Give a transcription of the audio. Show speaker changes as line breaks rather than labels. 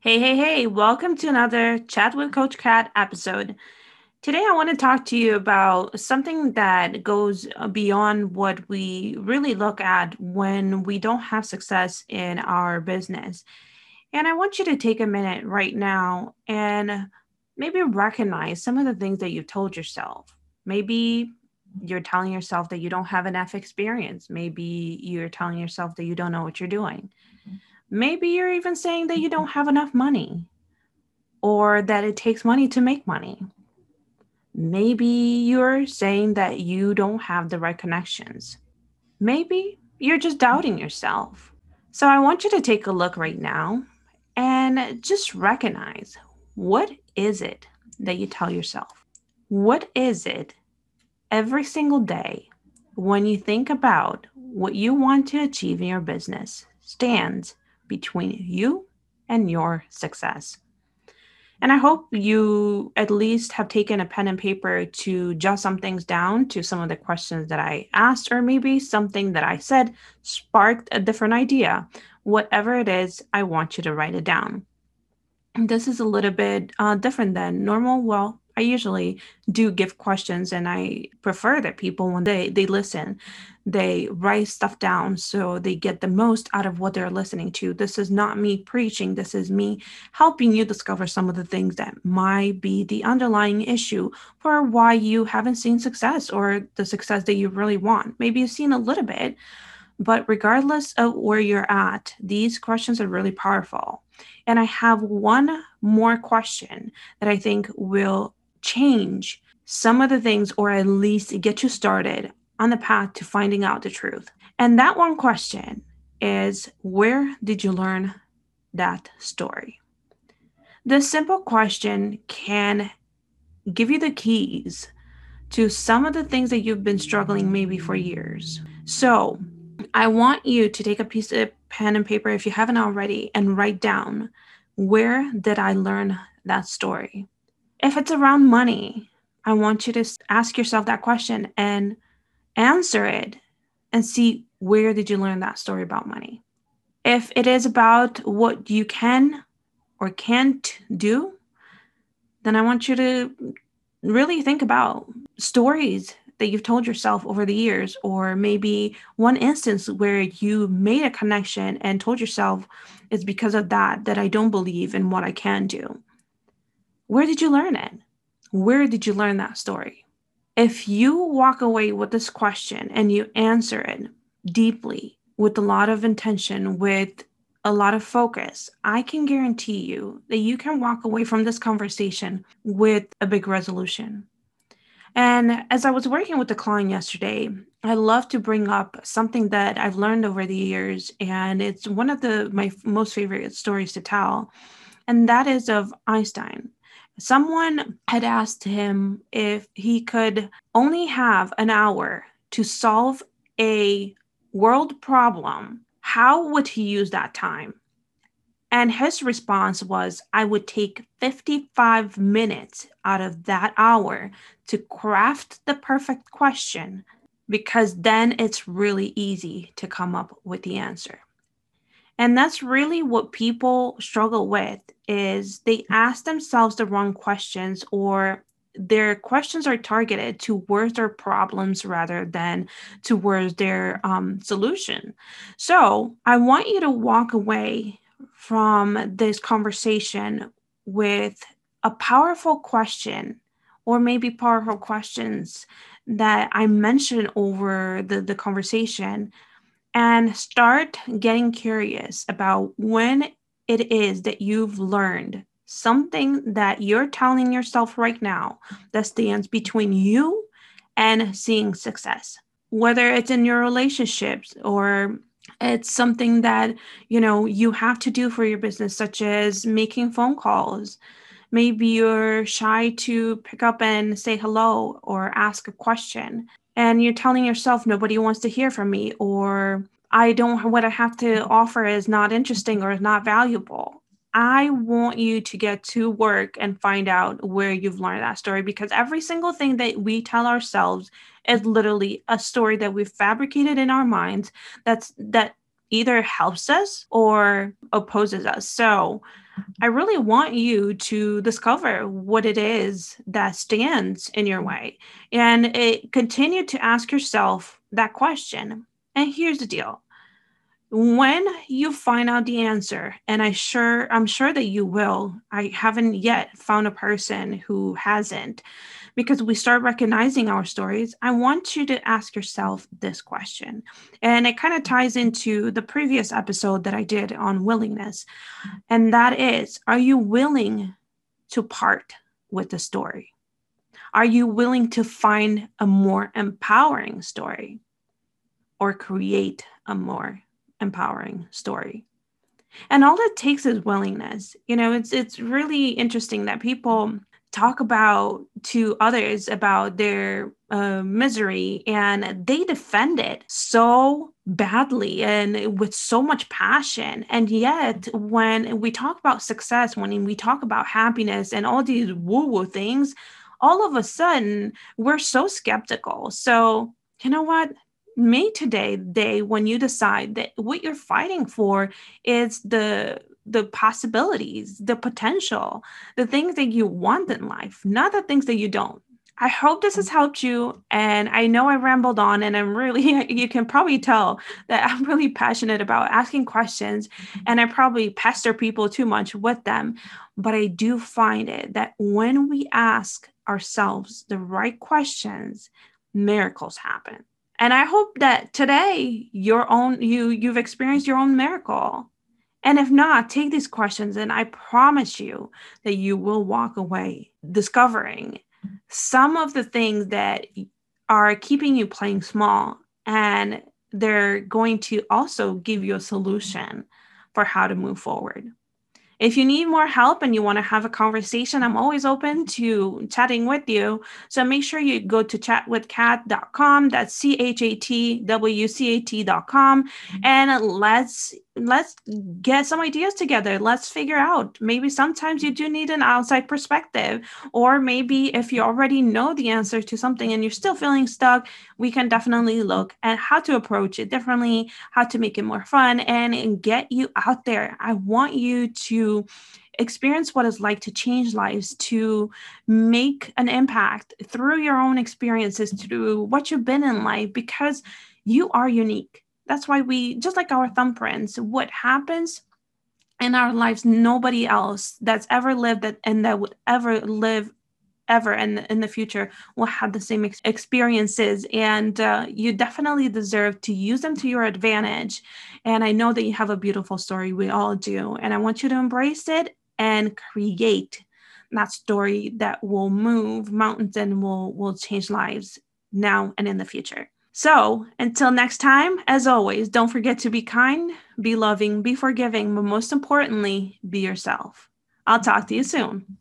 Hey, hey, hey, welcome to another Chat with Coach Kat episode. Today, I want to talk to you about something that goes uh, beyond what we really look at when we don't have success in our business. And I want you to take a minute right now and maybe recognize some of the things that you've told yourself. Maybe you're telling yourself that you don't have enough experience. Maybe you're telling yourself that you don't know what you're doing. Mm-hmm. Maybe you're even saying that you don't mm-hmm. have enough money or that it takes money to make money. Maybe you're saying that you don't have the right connections. Maybe you're just doubting mm-hmm. yourself. So I want you to take a look right now and just recognize what is it that you tell yourself? What is it every single day when you think about what you want to achieve in your business stands between you and your success. And I hope you at least have taken a pen and paper to jot some things down to some of the questions that I asked, or maybe something that I said sparked a different idea. Whatever it is, I want you to write it down. This is a little bit uh, different than normal. Well, I usually do give questions and I prefer that people when they they listen they write stuff down so they get the most out of what they're listening to. This is not me preaching, this is me helping you discover some of the things that might be the underlying issue for why you haven't seen success or the success that you really want. Maybe you've seen a little bit, but regardless of where you're at, these questions are really powerful. And I have one more question that I think will change some of the things or at least get you started on the path to finding out the truth. And that one question is where did you learn that story? This simple question can give you the keys to some of the things that you've been struggling maybe for years. So, I want you to take a piece of pen and paper if you haven't already and write down where did I learn that story? If it's around money, I want you to ask yourself that question and answer it and see where did you learn that story about money. If it is about what you can or can't do, then I want you to really think about stories that you've told yourself over the years, or maybe one instance where you made a connection and told yourself it's because of that that I don't believe in what I can do. Where did you learn it? Where did you learn that story? if you walk away with this question and you answer it deeply with a lot of intention, with a lot of focus, I can guarantee you that you can walk away from this conversation with a big resolution. And as I was working with the client yesterday, I love to bring up something that I've learned over the years, and it's one of the my most favorite stories to tell, and that is of Einstein. Someone had asked him if he could only have an hour to solve a world problem, how would he use that time? And his response was, I would take 55 minutes out of that hour to craft the perfect question because then it's really easy to come up with the answer. And that's really what people struggle with is they ask themselves the wrong questions or their questions are targeted towards their problems rather than towards their um, solution. So I want you to walk away from this conversation with a powerful question or maybe powerful questions that I mentioned over the, the conversation and start getting curious about when it is that you've learned something that you're telling yourself right now that stands between you and seeing success. Whether it's in your relationships or it's something that you know you have to do for your business such as making phone calls. Maybe you're shy to pick up and say hello or ask a question and you're telling yourself nobody wants to hear from me or I don't what I have to offer is not interesting or is not valuable. I want you to get to work and find out where you've learned that story because every single thing that we tell ourselves is literally a story that we've fabricated in our minds that's that either helps us or opposes us. So I really want you to discover what it is that stands in your way and it, continue to ask yourself that question. And here's the deal when you find out the answer and i sure i'm sure that you will i haven't yet found a person who hasn't because we start recognizing our stories i want you to ask yourself this question and it kind of ties into the previous episode that i did on willingness and that is are you willing to part with the story are you willing to find a more empowering story or create a more empowering story. And all it takes is willingness. You know, it's it's really interesting that people talk about to others about their uh, misery and they defend it so badly and with so much passion. And yet when we talk about success when we talk about happiness and all these woo woo things all of a sudden we're so skeptical. So you know what? May today day when you decide that what you're fighting for is the the possibilities, the potential, the things that you want in life, not the things that you don't. I hope this has helped you. And I know I rambled on, and I'm really, you can probably tell that I'm really passionate about asking questions, and I probably pester people too much with them. But I do find it that when we ask ourselves the right questions, miracles happen. And I hope that today your own you you've experienced your own miracle. And if not, take these questions and I promise you that you will walk away discovering some of the things that are keeping you playing small and they're going to also give you a solution for how to move forward. If you need more help and you want to have a conversation, I'm always open to chatting with you. So make sure you go to chatwithcat.com. That's C H A T W C A T.com. And let's let's get some ideas together. Let's figure out. Maybe sometimes you do need an outside perspective, or maybe if you already know the answer to something and you're still feeling stuck, we can definitely look at how to approach it differently, how to make it more fun, and, get you out there. I want you to experience what it's like to change lives, to make an impact through your own experiences, through what you've been in life, because you are unique that's why we, just like our thumbprints, what happens in our lives, nobody else that's ever lived that and that would ever live ever in, in the future will have the same ex- experiences. And uh, you definitely deserve to use them to your advantage. And i know that you have a beautiful story. We all do. And i want you to embrace it and create that story that will move mountains and will will change lives now and in the future so until next time, as always, don't forget to be kind, be loving, be forgiving, but most importantly, be yourself. I'll talk to you soon.